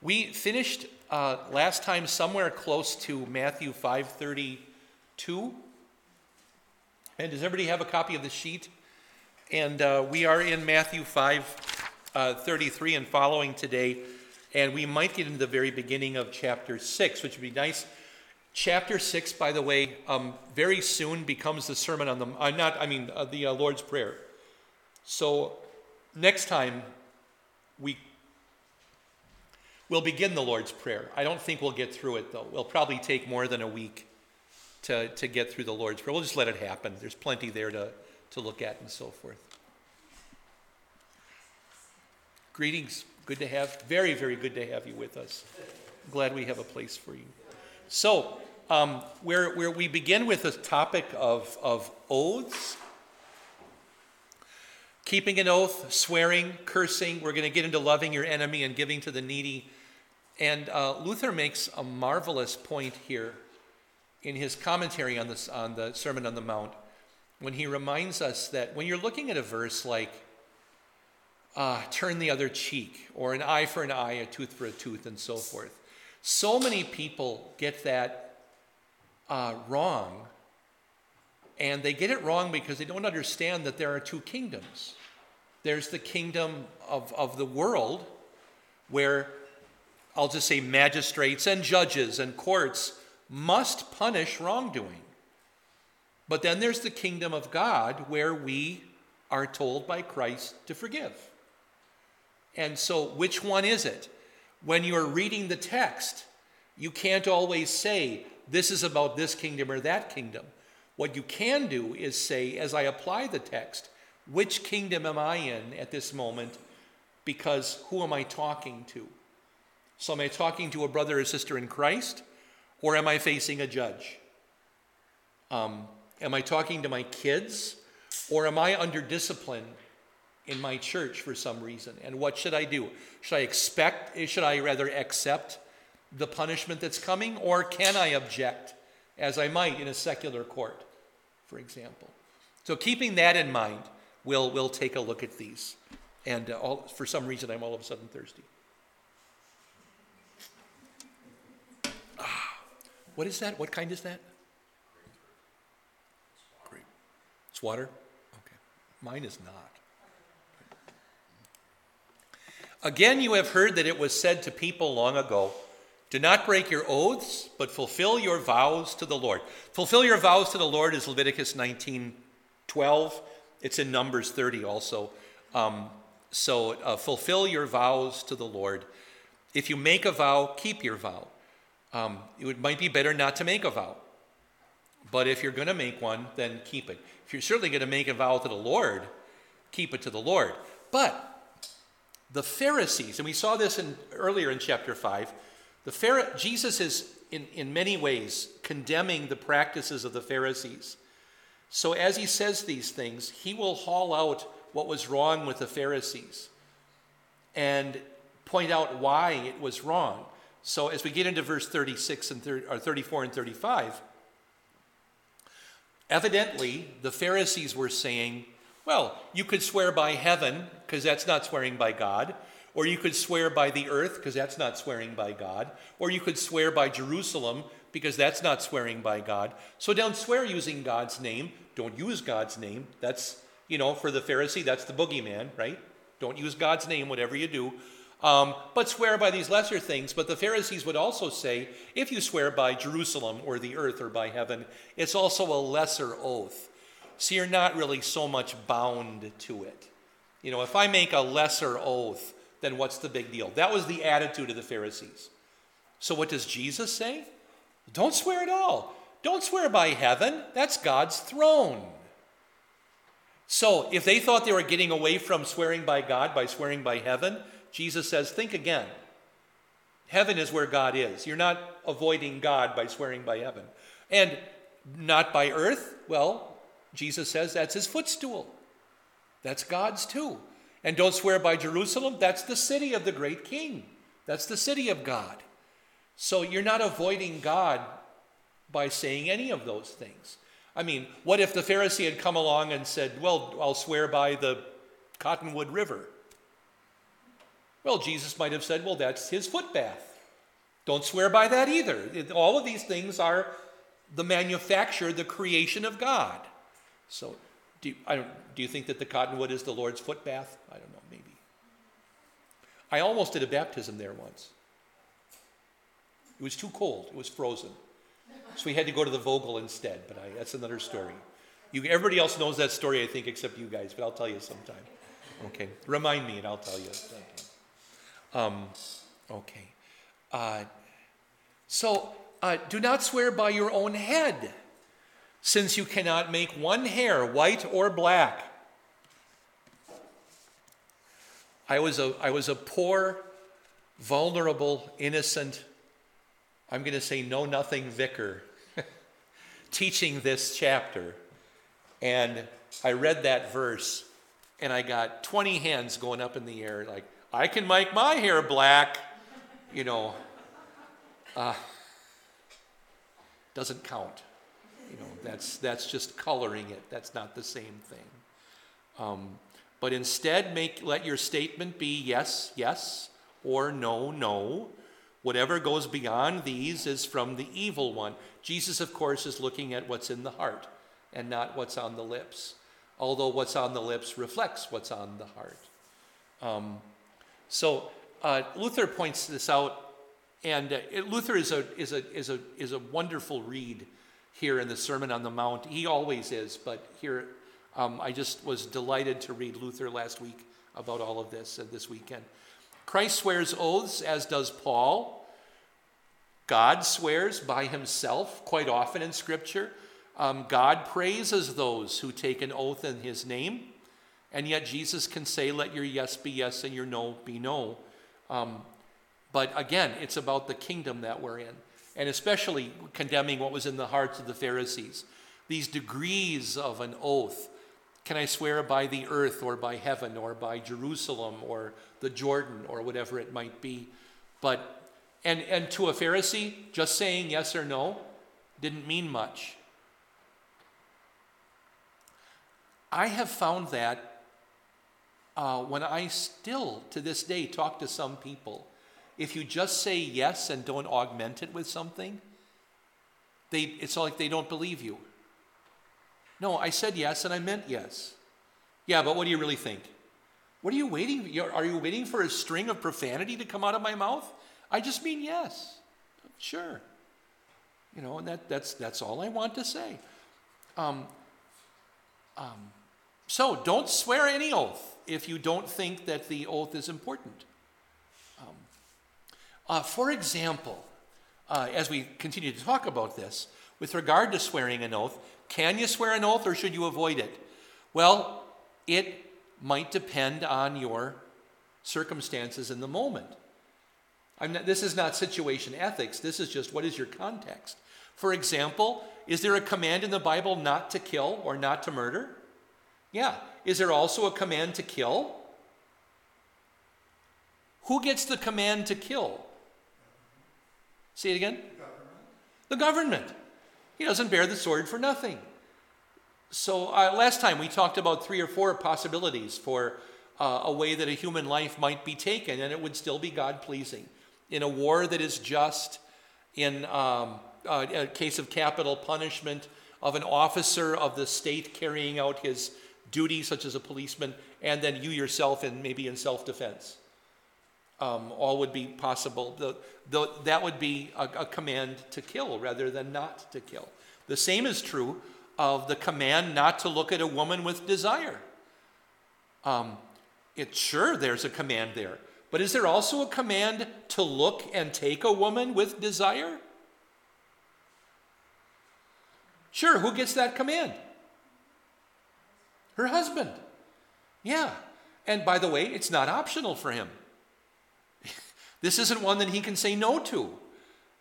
We finished uh, last time somewhere close to Matthew 5:32. And does everybody have a copy of the sheet? And uh, we are in Matthew 5:33 uh, and following today. And we might get into the very beginning of chapter 6, which would be nice. Chapter 6, by the way, um, very soon becomes the sermon on the, uh, not, I mean, uh, the uh, Lord's Prayer. So next time we We'll begin the Lord's Prayer. I don't think we'll get through it, though. We'll probably take more than a week to, to get through the Lord's Prayer. We'll just let it happen. There's plenty there to, to look at and so forth. Greetings. Good to have, very, very good to have you with us. Glad we have a place for you. So, um, where, where we begin with the topic of, of oaths, keeping an oath, swearing, cursing. We're going to get into loving your enemy and giving to the needy and uh, Luther makes a marvelous point here in his commentary on, this, on the Sermon on the Mount when he reminds us that when you're looking at a verse like uh, turn the other cheek, or an eye for an eye, a tooth for a tooth, and so forth, so many people get that uh, wrong. And they get it wrong because they don't understand that there are two kingdoms. There's the kingdom of, of the world, where I'll just say magistrates and judges and courts must punish wrongdoing. But then there's the kingdom of God where we are told by Christ to forgive. And so, which one is it? When you're reading the text, you can't always say, this is about this kingdom or that kingdom. What you can do is say, as I apply the text, which kingdom am I in at this moment? Because who am I talking to? So, am I talking to a brother or sister in Christ, or am I facing a judge? Um, am I talking to my kids, or am I under discipline in my church for some reason? And what should I do? Should I expect, should I rather accept the punishment that's coming, or can I object, as I might in a secular court, for example? So, keeping that in mind, we'll, we'll take a look at these. And uh, all, for some reason, I'm all of a sudden thirsty. What is that? What kind is that? Grape. It's water? Okay. Mine is not. Again, you have heard that it was said to people long ago do not break your oaths, but fulfill your vows to the Lord. Fulfill your vows to the Lord is Leviticus 19 12. It's in Numbers 30 also. Um, so uh, fulfill your vows to the Lord. If you make a vow, keep your vow. Um, it might be better not to make a vow. But if you're going to make one, then keep it. If you're certainly going to make a vow to the Lord, keep it to the Lord. But the Pharisees, and we saw this in, earlier in chapter 5, the Phara- Jesus is in, in many ways condemning the practices of the Pharisees. So as he says these things, he will haul out what was wrong with the Pharisees and point out why it was wrong. So as we get into verse 36 and 30, or 34 and 35, evidently the Pharisees were saying, well, you could swear by heaven because that's not swearing by God, or you could swear by the earth because that's not swearing by God, or you could swear by Jerusalem because that's not swearing by God. So don't swear using God's name. Don't use God's name. That's, you know, for the Pharisee, that's the boogeyman, right? Don't use God's name, whatever you do. Um, but swear by these lesser things. But the Pharisees would also say if you swear by Jerusalem or the earth or by heaven, it's also a lesser oath. So you're not really so much bound to it. You know, if I make a lesser oath, then what's the big deal? That was the attitude of the Pharisees. So what does Jesus say? Don't swear at all. Don't swear by heaven. That's God's throne. So if they thought they were getting away from swearing by God by swearing by heaven, Jesus says, think again. Heaven is where God is. You're not avoiding God by swearing by heaven. And not by earth, well, Jesus says that's his footstool. That's God's too. And don't swear by Jerusalem, that's the city of the great king. That's the city of God. So you're not avoiding God by saying any of those things. I mean, what if the Pharisee had come along and said, Well, I'll swear by the Cottonwood River? Well, Jesus might have said, well, that's his foot bath. Don't swear by that either. All of these things are the manufacture, the creation of God. So, do you, I don't, do you think that the cottonwood is the Lord's foot bath? I don't know, maybe. I almost did a baptism there once. It was too cold, it was frozen. So we had to go to the Vogel instead, but I, that's another story. You, everybody else knows that story, I think, except you guys, but I'll tell you sometime. Okay, remind me and I'll tell you. Um, okay. Uh, so uh, do not swear by your own head, since you cannot make one hair white or black. I was a, I was a poor, vulnerable, innocent, I'm going to say know nothing vicar teaching this chapter. And I read that verse and I got 20 hands going up in the air, like, I can make my hair black. You know, uh, doesn't count. You know, that's, that's just coloring it. That's not the same thing. Um, but instead, make, let your statement be yes, yes, or no, no. Whatever goes beyond these is from the evil one. Jesus, of course, is looking at what's in the heart and not what's on the lips, although what's on the lips reflects what's on the heart. Um, so uh, Luther points this out, and uh, Luther is a, is, a, is, a, is a wonderful read here in the Sermon on the Mount. He always is, but here um, I just was delighted to read Luther last week about all of this uh, this weekend. Christ swears oaths, as does Paul. God swears by himself quite often in Scripture. Um, God praises those who take an oath in his name. And yet Jesus can say, let your yes be yes and your no be no. Um, but again, it's about the kingdom that we're in, and especially condemning what was in the hearts of the Pharisees. These degrees of an oath. Can I swear by the earth or by heaven or by Jerusalem or the Jordan or whatever it might be? But and, and to a Pharisee, just saying yes or no didn't mean much. I have found that uh, when I still, to this day, talk to some people, if you just say yes and don't augment it with something, they, it's like they don't believe you. No, I said yes and I meant yes. Yeah, but what do you really think? What are you waiting? Are you waiting for a string of profanity to come out of my mouth? I just mean yes. Sure. You know, and that, that's, that's all I want to say. Um, um, so don't swear any oath if you don't think that the oath is important. Um, uh, for example, uh, as we continue to talk about this, with regard to swearing an oath, can you swear an oath or should you avoid it? Well, it might depend on your circumstances in the moment. Not, this is not situation ethics, this is just what is your context. For example, is there a command in the Bible not to kill or not to murder? Yeah. Is there also a command to kill? Who gets the command to kill? Say it again. The government. The government. He doesn't bear the sword for nothing. So, uh, last time we talked about three or four possibilities for uh, a way that a human life might be taken and it would still be God pleasing in a war that is just, in um, uh, a case of capital punishment of an officer of the state carrying out his duty, such as a policeman, and then you yourself, and maybe in self defense. Um, all would be possible. The, the, that would be a, a command to kill rather than not to kill. The same is true of the command not to look at a woman with desire. Um, it's sure there's a command there, but is there also a command to look and take a woman with desire? Sure, who gets that command? Her husband. Yeah. And by the way, it's not optional for him. this isn't one that he can say no to.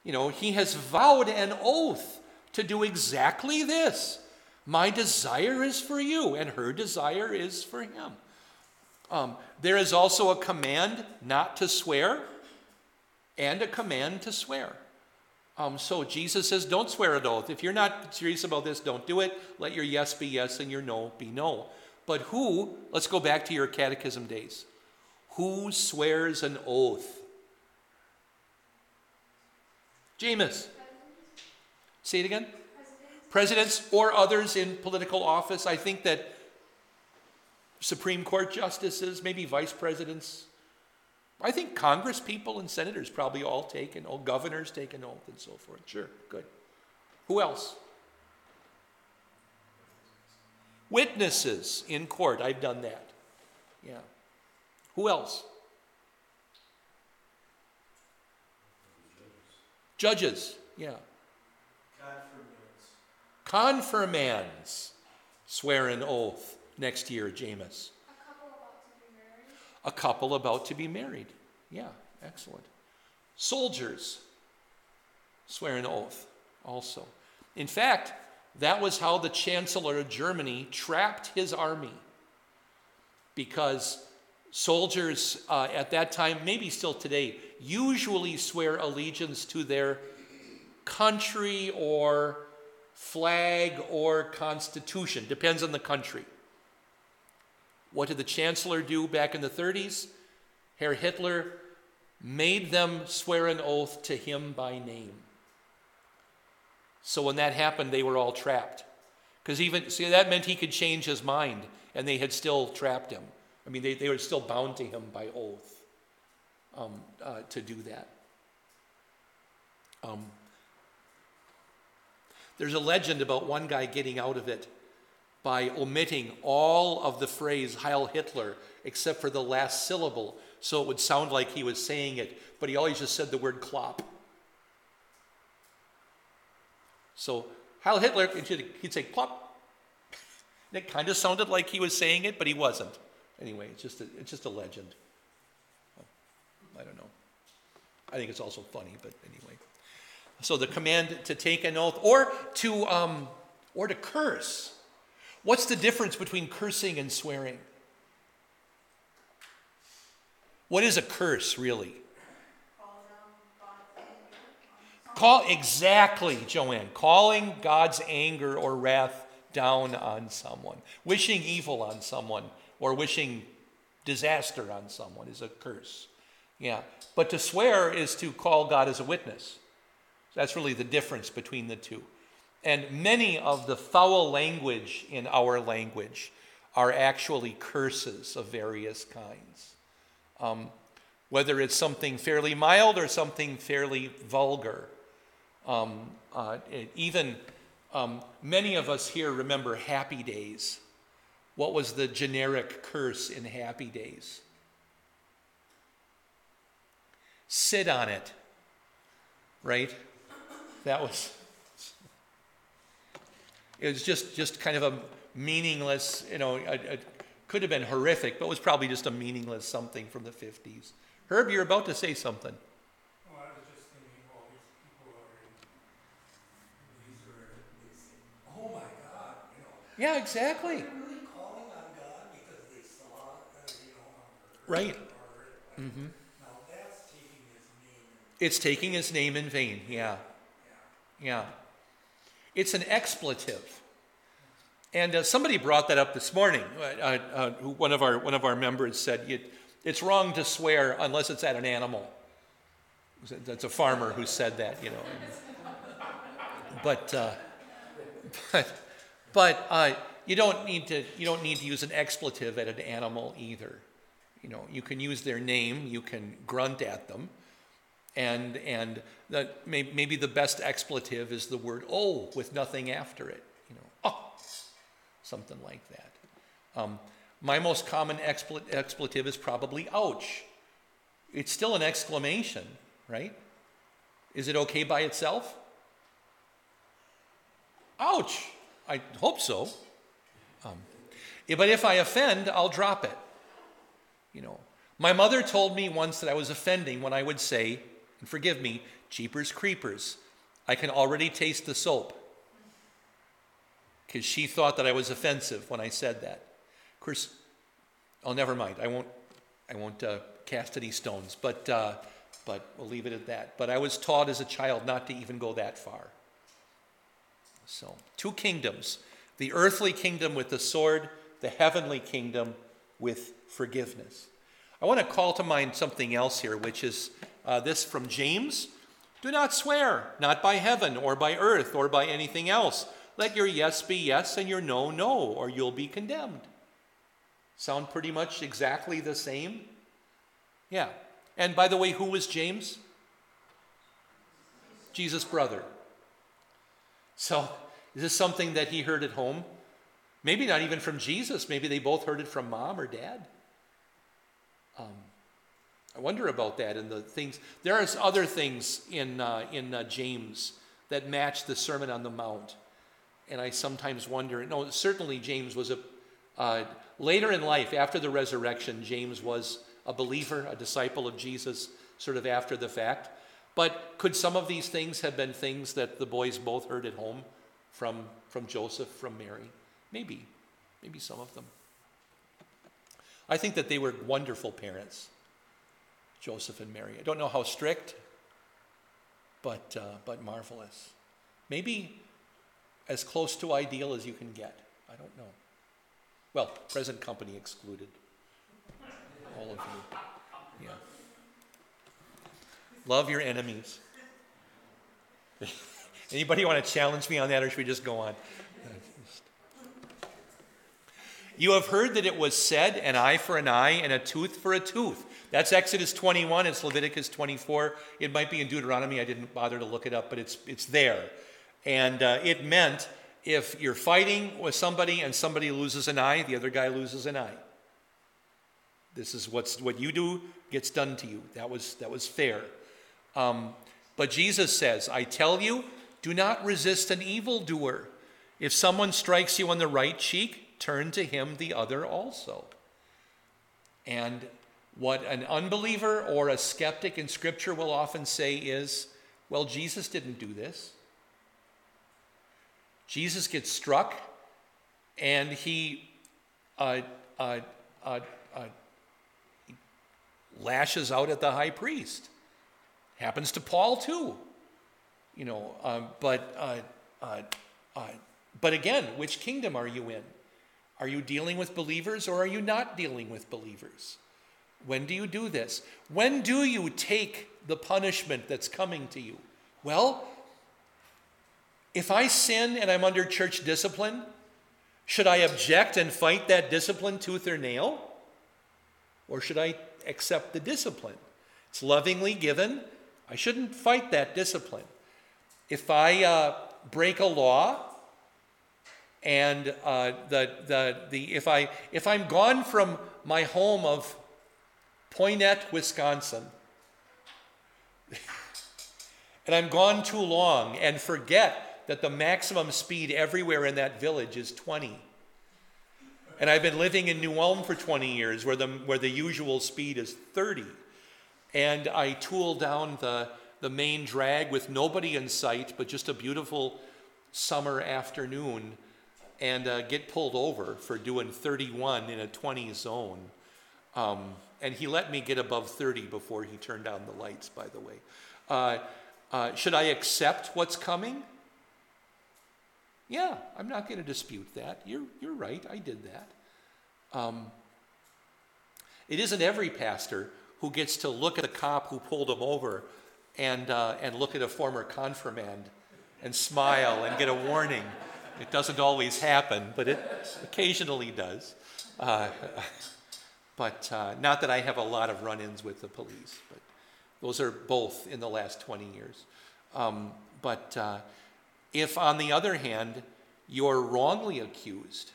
You know, he has vowed an oath to do exactly this. My desire is for you, and her desire is for him. Um, there is also a command not to swear and a command to swear. Um, so Jesus says, don't swear an oath. If you're not serious about this, don't do it. Let your yes be yes and your no be no. But who, let's go back to your catechism days, Who swears an oath? Jameis. Say it again. Presidents or others in political office. I think that Supreme Court justices, maybe vice presidents. I think Congress people and senators probably all take an oath, governors take an oath and so forth. Sure, good. Who else? Witnesses in court. I've done that. Yeah. Who else? Judges. Yeah. Confirmands swear an oath next year, Jameis. A couple about to be married. Yeah, excellent. Soldiers swear an oath also. In fact, that was how the Chancellor of Germany trapped his army. Because soldiers uh, at that time, maybe still today, usually swear allegiance to their country or flag or constitution, depends on the country. What did the chancellor do back in the 30s? Herr Hitler made them swear an oath to him by name. So when that happened, they were all trapped. Because even, see, that meant he could change his mind, and they had still trapped him. I mean, they, they were still bound to him by oath um, uh, to do that. Um, there's a legend about one guy getting out of it by omitting all of the phrase Heil Hitler except for the last syllable, so it would sound like he was saying it, but he always just said the word Klopp. So Heil Hitler, he'd say Klopp. And it kind of sounded like he was saying it, but he wasn't. Anyway, it's just a, it's just a legend. I don't know. I think it's also funny, but anyway. So the command to take an oath or to um, or to curse. What's the difference between cursing and swearing? What is a curse really? Call exactly, Joanne. Calling God's anger or wrath down on someone, wishing evil on someone, or wishing disaster on someone is a curse. Yeah. But to swear is to call God as a witness. That's really the difference between the two. And many of the foul language in our language are actually curses of various kinds. Um, whether it's something fairly mild or something fairly vulgar. Um, uh, even um, many of us here remember Happy Days. What was the generic curse in Happy Days? Sit on it, right? That was, it was just, just kind of a meaningless, you know, it, could have been horrific, but it was probably just a meaningless something from the 50s. Herb, you're about to say something. Oh, I was just thinking, well, these people these are, oh my God, you know. Yeah, exactly. Really calling on God because they saw, uh, you know, Right. or, Mm-hmm. now that's taking his name and, It's taking his name in vain. Yeah. Yeah. It's an expletive. And uh, somebody brought that up this morning. Uh, uh, one, of our, one of our members said, it, It's wrong to swear unless it's at an animal. That's a farmer who said that, you know. But, uh, but, but uh, you, don't need to, you don't need to use an expletive at an animal either. You know, you can use their name, you can grunt at them, and, and may, maybe the best expletive is the word oh with nothing after it. You know, oh, something like that. Um, my most common expletive is probably ouch. It's still an exclamation, right? Is it okay by itself? Ouch! I hope so. Um, but if I offend, I'll drop it. You know, my mother told me once that I was offending when I would say, and forgive me, Jeepers Creepers. I can already taste the soap. Because she thought that I was offensive when I said that. Of course, oh, never mind. I won't, I won't uh, cast any stones, but, uh, but we'll leave it at that. But I was taught as a child not to even go that far. So, two kingdoms the earthly kingdom with the sword, the heavenly kingdom with forgiveness. I want to call to mind something else here, which is uh, this from James. Do not swear, not by heaven or by earth or by anything else. Let your yes be yes and your no, no, or you'll be condemned. Sound pretty much exactly the same? Yeah. And by the way, who was James? Jesus' brother. So, is this something that he heard at home? Maybe not even from Jesus. Maybe they both heard it from mom or dad. Um, I wonder about that and the things. There are other things in, uh, in uh, James that match the Sermon on the Mount. And I sometimes wonder, no, certainly James was a, uh, later in life, after the resurrection, James was a believer, a disciple of Jesus, sort of after the fact. But could some of these things have been things that the boys both heard at home from, from Joseph, from Mary? Maybe. Maybe some of them. I think that they were wonderful parents, Joseph and Mary. I don't know how strict, but, uh, but marvelous. Maybe as close to ideal as you can get. I don't know. Well, present company excluded. All of you. Yeah. Love your enemies. Anybody want to challenge me on that, or should we just go on? You have heard that it was said, an eye for an eye and a tooth for a tooth. That's Exodus 21, it's Leviticus 24. It might be in Deuteronomy, I didn't bother to look it up, but it's, it's there. And uh, it meant if you're fighting with somebody and somebody loses an eye, the other guy loses an eye. This is what's, what you do gets done to you. That was, that was fair. Um, but Jesus says, I tell you, do not resist an evildoer. If someone strikes you on the right cheek, turn to him the other also. And what an unbeliever or a skeptic in Scripture will often say is, well, Jesus didn't do this. Jesus gets struck and he, uh, uh, uh, uh lashes out at the high priest. Happens to Paul too. You know, um, but, uh, uh, but again, which kingdom are you in? Are you dealing with believers or are you not dealing with believers? When do you do this? When do you take the punishment that's coming to you? Well, if I sin and I'm under church discipline, should I object and fight that discipline tooth or nail? Or should I accept the discipline? It's lovingly given. I shouldn't fight that discipline. If I uh, break a law, and uh, the, the, the, if, I, if I'm gone from my home of Poynette, Wisconsin, and I'm gone too long and forget that the maximum speed everywhere in that village is 20. And I've been living in New Ulm for 20 years where the, where the usual speed is 30. And I tool down the, the main drag with nobody in sight, but just a beautiful summer afternoon and uh, get pulled over for doing 31 in a 20 zone. Um, and he let me get above 30 before he turned down the lights, by the way. Uh, uh, should I accept what's coming? Yeah, I'm not going to dispute that. You're, you're right, I did that. Um, it isn't every pastor who gets to look at the cop who pulled him over and, uh, and look at a former confirmand and smile and get a warning. It doesn't always happen, but it occasionally does. Uh, but uh, not that I have a lot of run ins with the police, but those are both in the last 20 years. Um, but uh, if, on the other hand, you're wrongly accused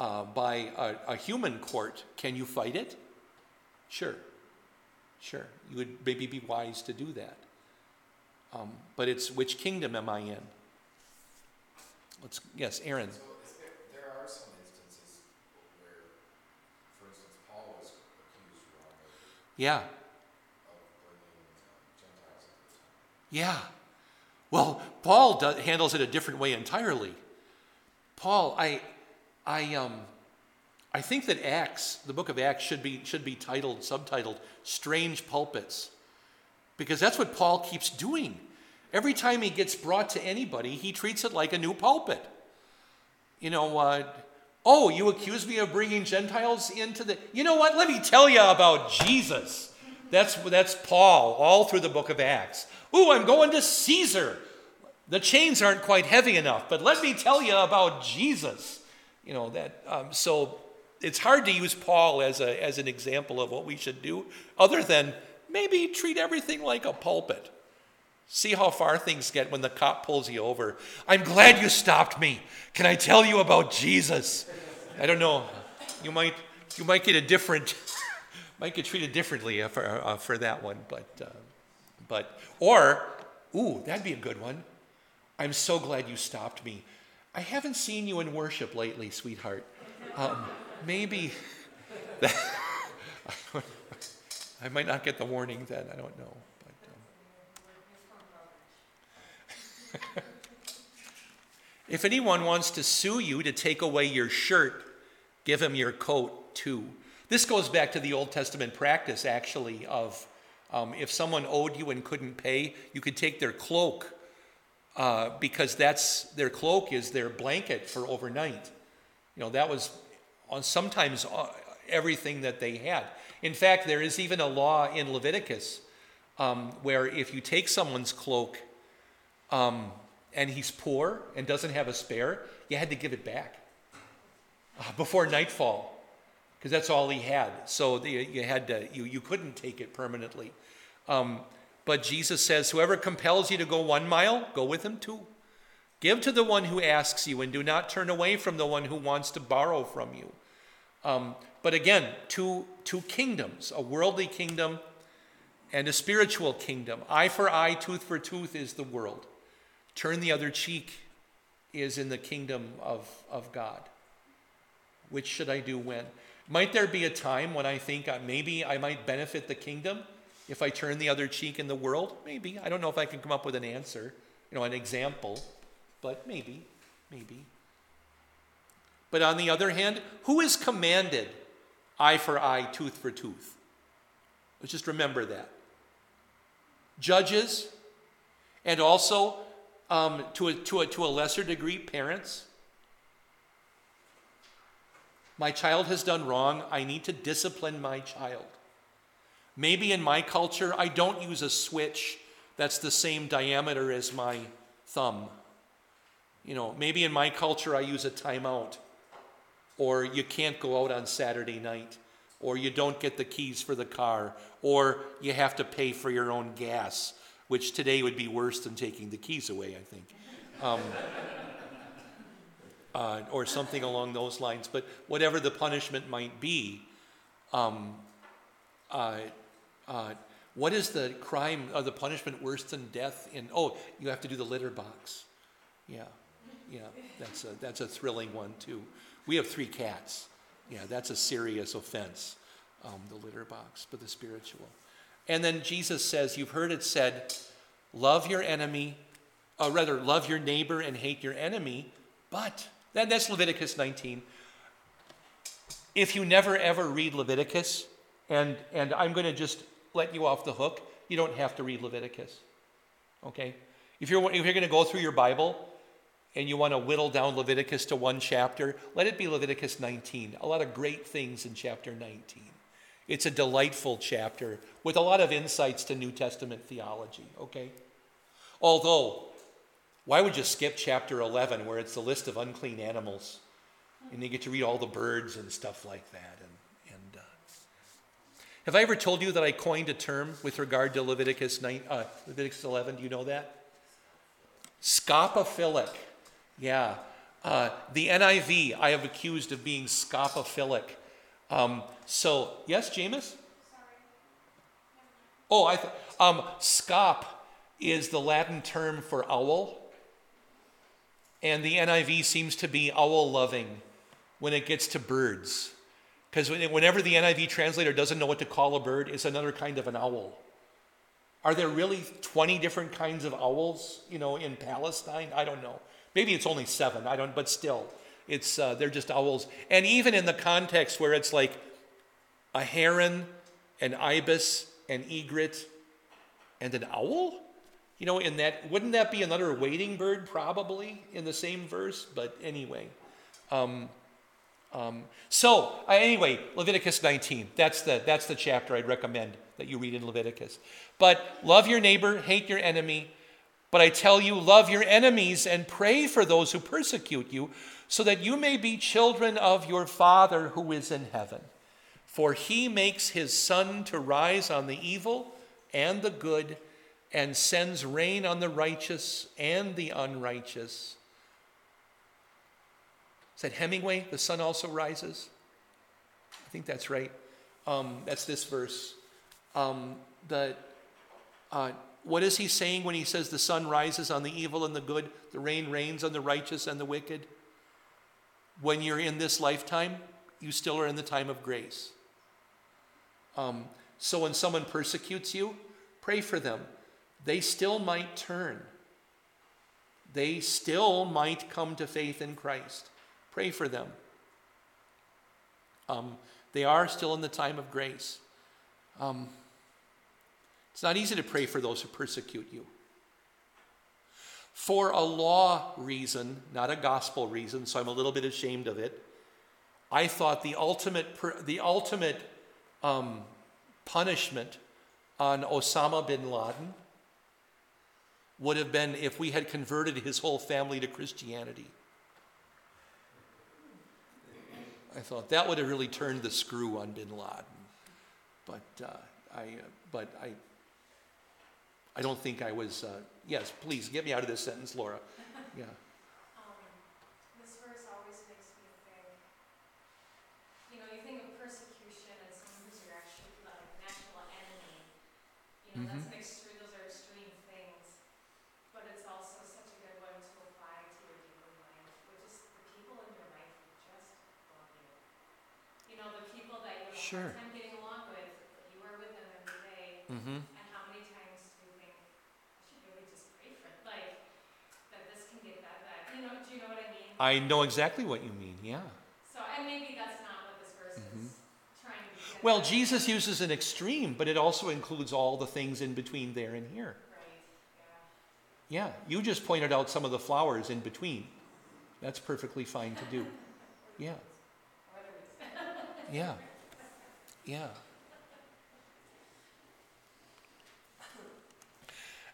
uh, by a, a human court, can you fight it? Sure. Sure. You would maybe be wise to do that. Um, but it's which kingdom am I in? Let's, yes, Aaron. So there, there are some instances where, for instance, Paul was accused wrongly Yeah. of bringing uh, Gentiles into the temple. Yeah. Well, Paul do, handles it a different way entirely. Paul, I, I, um, I think that Acts, the book of Acts, should be should be titled, subtitled, "Strange Pulpits," because that's what Paul keeps doing. Every time he gets brought to anybody, he treats it like a new pulpit. You know, uh, Oh, you accuse me of bringing Gentiles into the. You know what? Let me tell you about Jesus. That's, that's Paul all through the book of Acts. Ooh, I'm going to Caesar. The chains aren't quite heavy enough, but let me tell you about Jesus. You know, that, um, so it's hard to use Paul as, a, as an example of what we should do, other than maybe treat everything like a pulpit. See how far things get when the cop pulls you over. I'm glad you stopped me. Can I tell you about Jesus? I don't know. You might, you might get a different, might get treated differently for, uh, for that one, but, uh, but, or, ooh, that'd be a good one. I'm so glad you stopped me. I haven't seen you in worship lately, sweetheart. Um, maybe that, I might not get the warning then. I don't know. But, um. If anyone wants to sue you to take away your shirt, give him your coat too. This goes back to the Old Testament practice, actually, of um, if someone owed you and couldn't pay, you could take their cloak uh, because that's their cloak is their blanket for overnight. You know, that was sometimes uh, everything that they had. In fact, there is even a law in Leviticus um, where if you take someone's cloak um, and he's poor and doesn't have a spare, you had to give it back uh, before nightfall because that's all he had. So the, you had to you you couldn't take it permanently. Um, but Jesus says, Whoever compels you to go one mile, go with him two. Give to the one who asks you, and do not turn away from the one who wants to borrow from you. Um, but again, two, two kingdoms a worldly kingdom and a spiritual kingdom. Eye for eye, tooth for tooth is the world. Turn the other cheek is in the kingdom of, of God. Which should I do when? Might there be a time when I think maybe I might benefit the kingdom? If I turn the other cheek in the world, maybe. I don't know if I can come up with an answer, you know, an example, but maybe, maybe. But on the other hand, who is commanded eye for eye, tooth for tooth? Let's just remember that. Judges, and also um, to, a, to, a, to a lesser degree, parents. My child has done wrong. I need to discipline my child. Maybe in my culture, I don't use a switch that's the same diameter as my thumb. You know, maybe in my culture, I use a timeout, or you can't go out on Saturday night, or you don't get the keys for the car, or you have to pay for your own gas, which today would be worse than taking the keys away, I think. Um, uh, or something along those lines. But whatever the punishment might be, um, uh, uh, what is the crime or the punishment worse than death? In oh, you have to do the litter box. Yeah, yeah, that's a that's a thrilling one too. We have three cats. Yeah, that's a serious offense. Um, the litter box, but the spiritual. And then Jesus says, "You've heard it said, love your enemy, or rather, love your neighbor and hate your enemy." But that, that's Leviticus 19. If you never ever read Leviticus, and and I'm going to just let you off the hook. You don't have to read Leviticus. Okay? If you're, if you're going to go through your Bible and you want to whittle down Leviticus to one chapter, let it be Leviticus 19. A lot of great things in chapter 19. It's a delightful chapter with a lot of insights to New Testament theology, okay? Although, why would you skip chapter 11 where it's the list of unclean animals? And you get to read all the birds and stuff like that. And and have I ever told you that I coined a term with regard to Leviticus, 9, uh, Leviticus 11? Do you know that? Scopophilic. Yeah. Uh, the NIV I have accused of being scopophilic. Um, so, yes, Jameis? Oh, I th- um, scop is the Latin term for owl, and the NIV seems to be owl loving when it gets to birds. Because whenever the NIV translator doesn't know what to call a bird, it's another kind of an owl. Are there really 20 different kinds of owls, you know, in Palestine? I don't know. Maybe it's only seven. I don't, but still, it's uh, they're just owls. And even in the context where it's like a heron, an ibis, an egret, and an owl, you know, in that wouldn't that be another wading bird probably in the same verse? But anyway, um, Um, so, uh, anyway, Leviticus 19. That's the, that's the chapter I'd recommend that you read in Leviticus. But love your neighbor, hate your enemy. But I tell you, love your enemies and pray for those who persecute you, so that you may be children of your Father who is in heaven. For he makes his sun to rise on the evil and the good, and sends rain on the righteous and the unrighteous. That Hemingway? The sun also rises? I think that's right. Um, that's this verse. Um, the, uh, what is he saying when he says the sun rises on the evil and the good, the rain rains on the righteous and the wicked? When you're in this lifetime, you still are in the time of grace. Um, so when someone persecutes you, pray for them. They still might turn, they still might come to faith in Christ. Pray for them. Um, they are still in the time of grace. Um, it's not easy to pray for those who persecute you. For a law reason, not a gospel reason, so I'm a little bit ashamed of it. I thought the ultimate, the ultimate um, punishment on Osama bin Laden would have been if we had converted his whole family to Christianity. I thought that would have really turned the screw on bin Laden. But uh, I, uh, but I, I don't think I was. Uh, yes, please get me out of this sentence, Laura. Yeah. Um, this verse always makes me think. You know, you think of persecution as someone who's your actual, like enemy. You know, that's an extreme. Those are extreme things. But it's also such a good one to apply to your daily life, which is the people in your life who just love you. You know, the people that you have Sure. a hard time getting along with, but you are with them every day. Mm-hmm. And how many times do you think, I should really just pray for, like, that this can get that bad? You know, do you know what I know exactly what you mean. Yeah. So, and maybe that's not what this verse Mhm. is trying to get. Well. Jesus uses an extreme, but it also includes all the things in between there and here. Right, yeah. Yeah, you just pointed out some of the flowers in between. That's perfectly fine to do. Yeah, Or other reasons. yeah, yeah.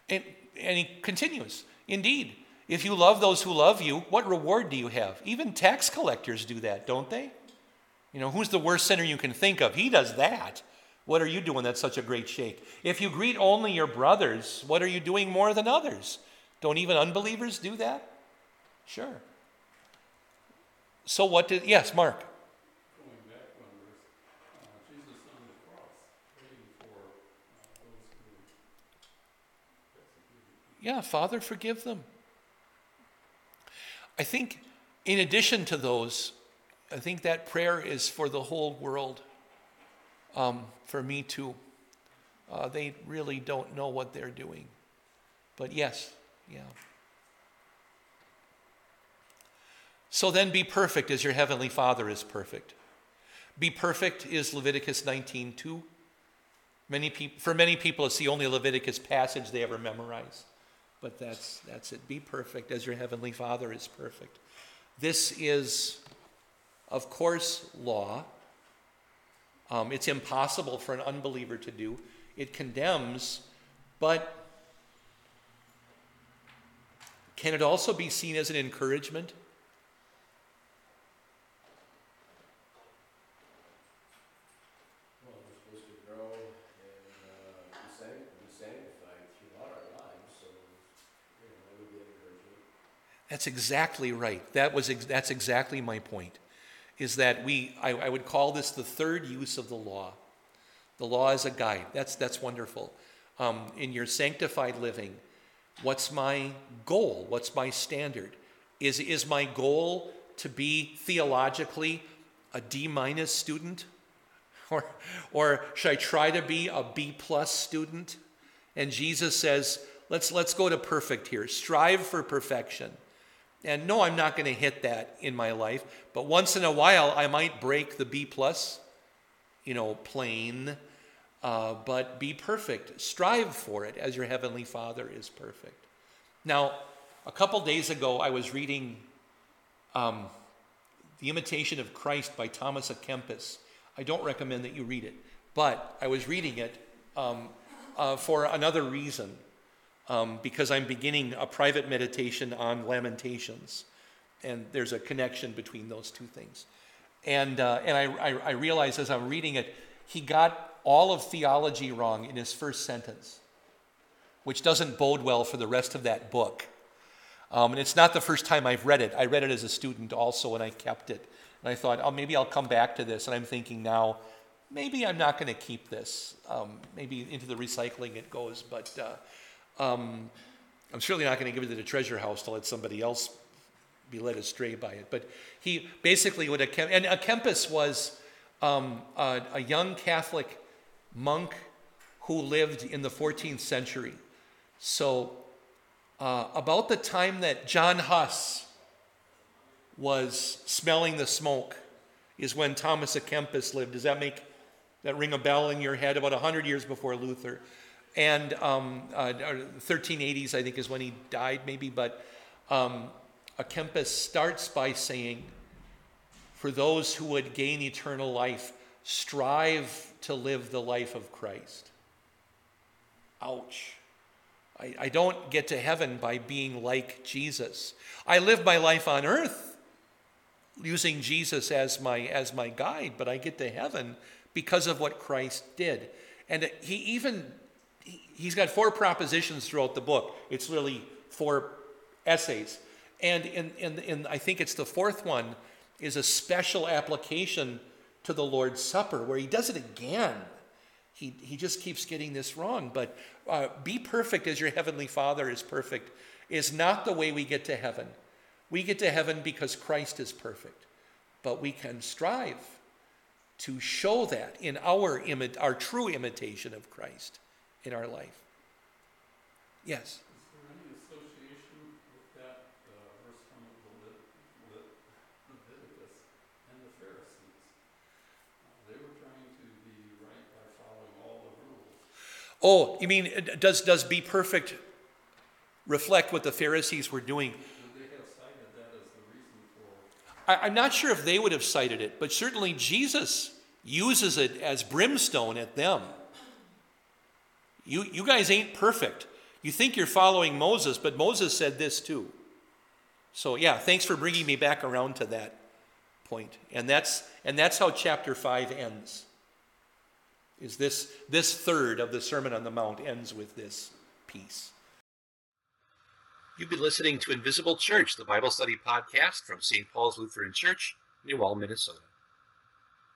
And, and he continues Indeed, if you love those who love you, what reward do you have? Even tax collectors do that, don't they? You know, who's the worst sinner you can think of? He does that. What are you doing that's such a great shake? If you greet only your brothers, what are you doing more than others? Don't even unbelievers do that? Sure. So what did, yes, Mark. Going back one verse, uh, Jesus on the cross, praying for uh, those who persecuted Yeah, Father, forgive them. I think, in addition to those, I think that prayer is for the whole world, um, for me too. Uh, they really don't know what they're doing. But yes, yeah. So then be perfect as your heavenly Father is perfect. Be perfect is Leviticus 19:2. Many for many people, it's the only Leviticus passage they ever memorize. But that's, that's it. Be perfect as your heavenly Father is perfect. This is, of course, law. Um, it's impossible for an unbeliever to do. It condemns, but can it also be seen as an encouragement? Well, we're supposed to grow and, uh, be sanct- be sanctified throughout our lives, so, you know, that would be encouraging. That's exactly right. That was ex- that's exactly my point. Is that we I, I would call this the third use of the law. The law is a guide. That's that's wonderful. Um, in your sanctified living, what's my goal? What's my standard? Is is my goal to be theologically a D minus student, or or should I try to be a B plus student? And Jesus says, let's let's go to perfect here. Strive for perfection. And no, I'm not going to hit that in my life, but once in a while I might break the B plus, you know, plane. Uh, but be perfect. Strive for it as your heavenly Father is perfect. Now, a couple days ago, I was reading um, The Imitation of Christ by Thomas à Kempis. I don't recommend that you read it, but I was reading it um, uh, for another reason, um, because I'm beginning a private meditation on Lamentations, and there's a connection between those two things. And, uh, and I, I, I realized as I'm reading it, he got all of theology wrong in his first sentence, which doesn't bode well for the rest of that book. Um, and it's not the first time I've read it. I read it as a student also, and I kept it. And I thought, oh, maybe I'll come back to this. And I'm thinking now, maybe I'm not going to keep this. Um, maybe into the recycling it goes. But uh, um, I'm certainly not going to give it to the treasure house to let somebody else be led astray by it. But he basically a and a Kempis was um, a, a young Catholic monk who lived in the 14th century. So uh, about the time that John Huss was smelling the smoke is when Thomas à Kempis lived. Does that make that ring a bell in your head? About 100 years before Luther. And um, uh, 1380s, I think, is when he died, maybe. But um. Kempis starts by saying, For those who would gain eternal life, strive to live the life of Christ. Ouch. I, I don't get to heaven by being like Jesus. I live my life on earth using Jesus as my, as my guide, but I get to heaven because of what Christ did. And he even, he's got four propositions throughout the book. It's really four essays. And in, in, in, I think it's the fourth one is a special application to the Lord's Supper where he does it again. He, he just keeps getting this wrong. But uh, be perfect as your heavenly Father is perfect is not the way we get to heaven. We get to heaven because Christ is perfect. But we can strive to show that in our, imi- our true imitation of Christ in our life. Yes. Is there any association with that verse from Levit- Le- Leviticus and the Pharisees? They were trying to be right by following all the rules. Oh, you mean, uh, does, does be perfect reflect what the Pharisees were doing? Would they have cited that as the reason for, I, I'm not sure if they would have cited it, but certainly Jesus uses it as brimstone at them. You, you guys ain't perfect. You think you're following Moses, but Moses said this too. So, yeah, thanks for bringing me back around to that point. And that's, and that's how chapter 5 ends. Is this, this third of the Sermon on the Mount ends with this piece. You've been listening to Invisible Church, the Bible study podcast from St. Paul's Lutheran Church, New Ulm, Minnesota.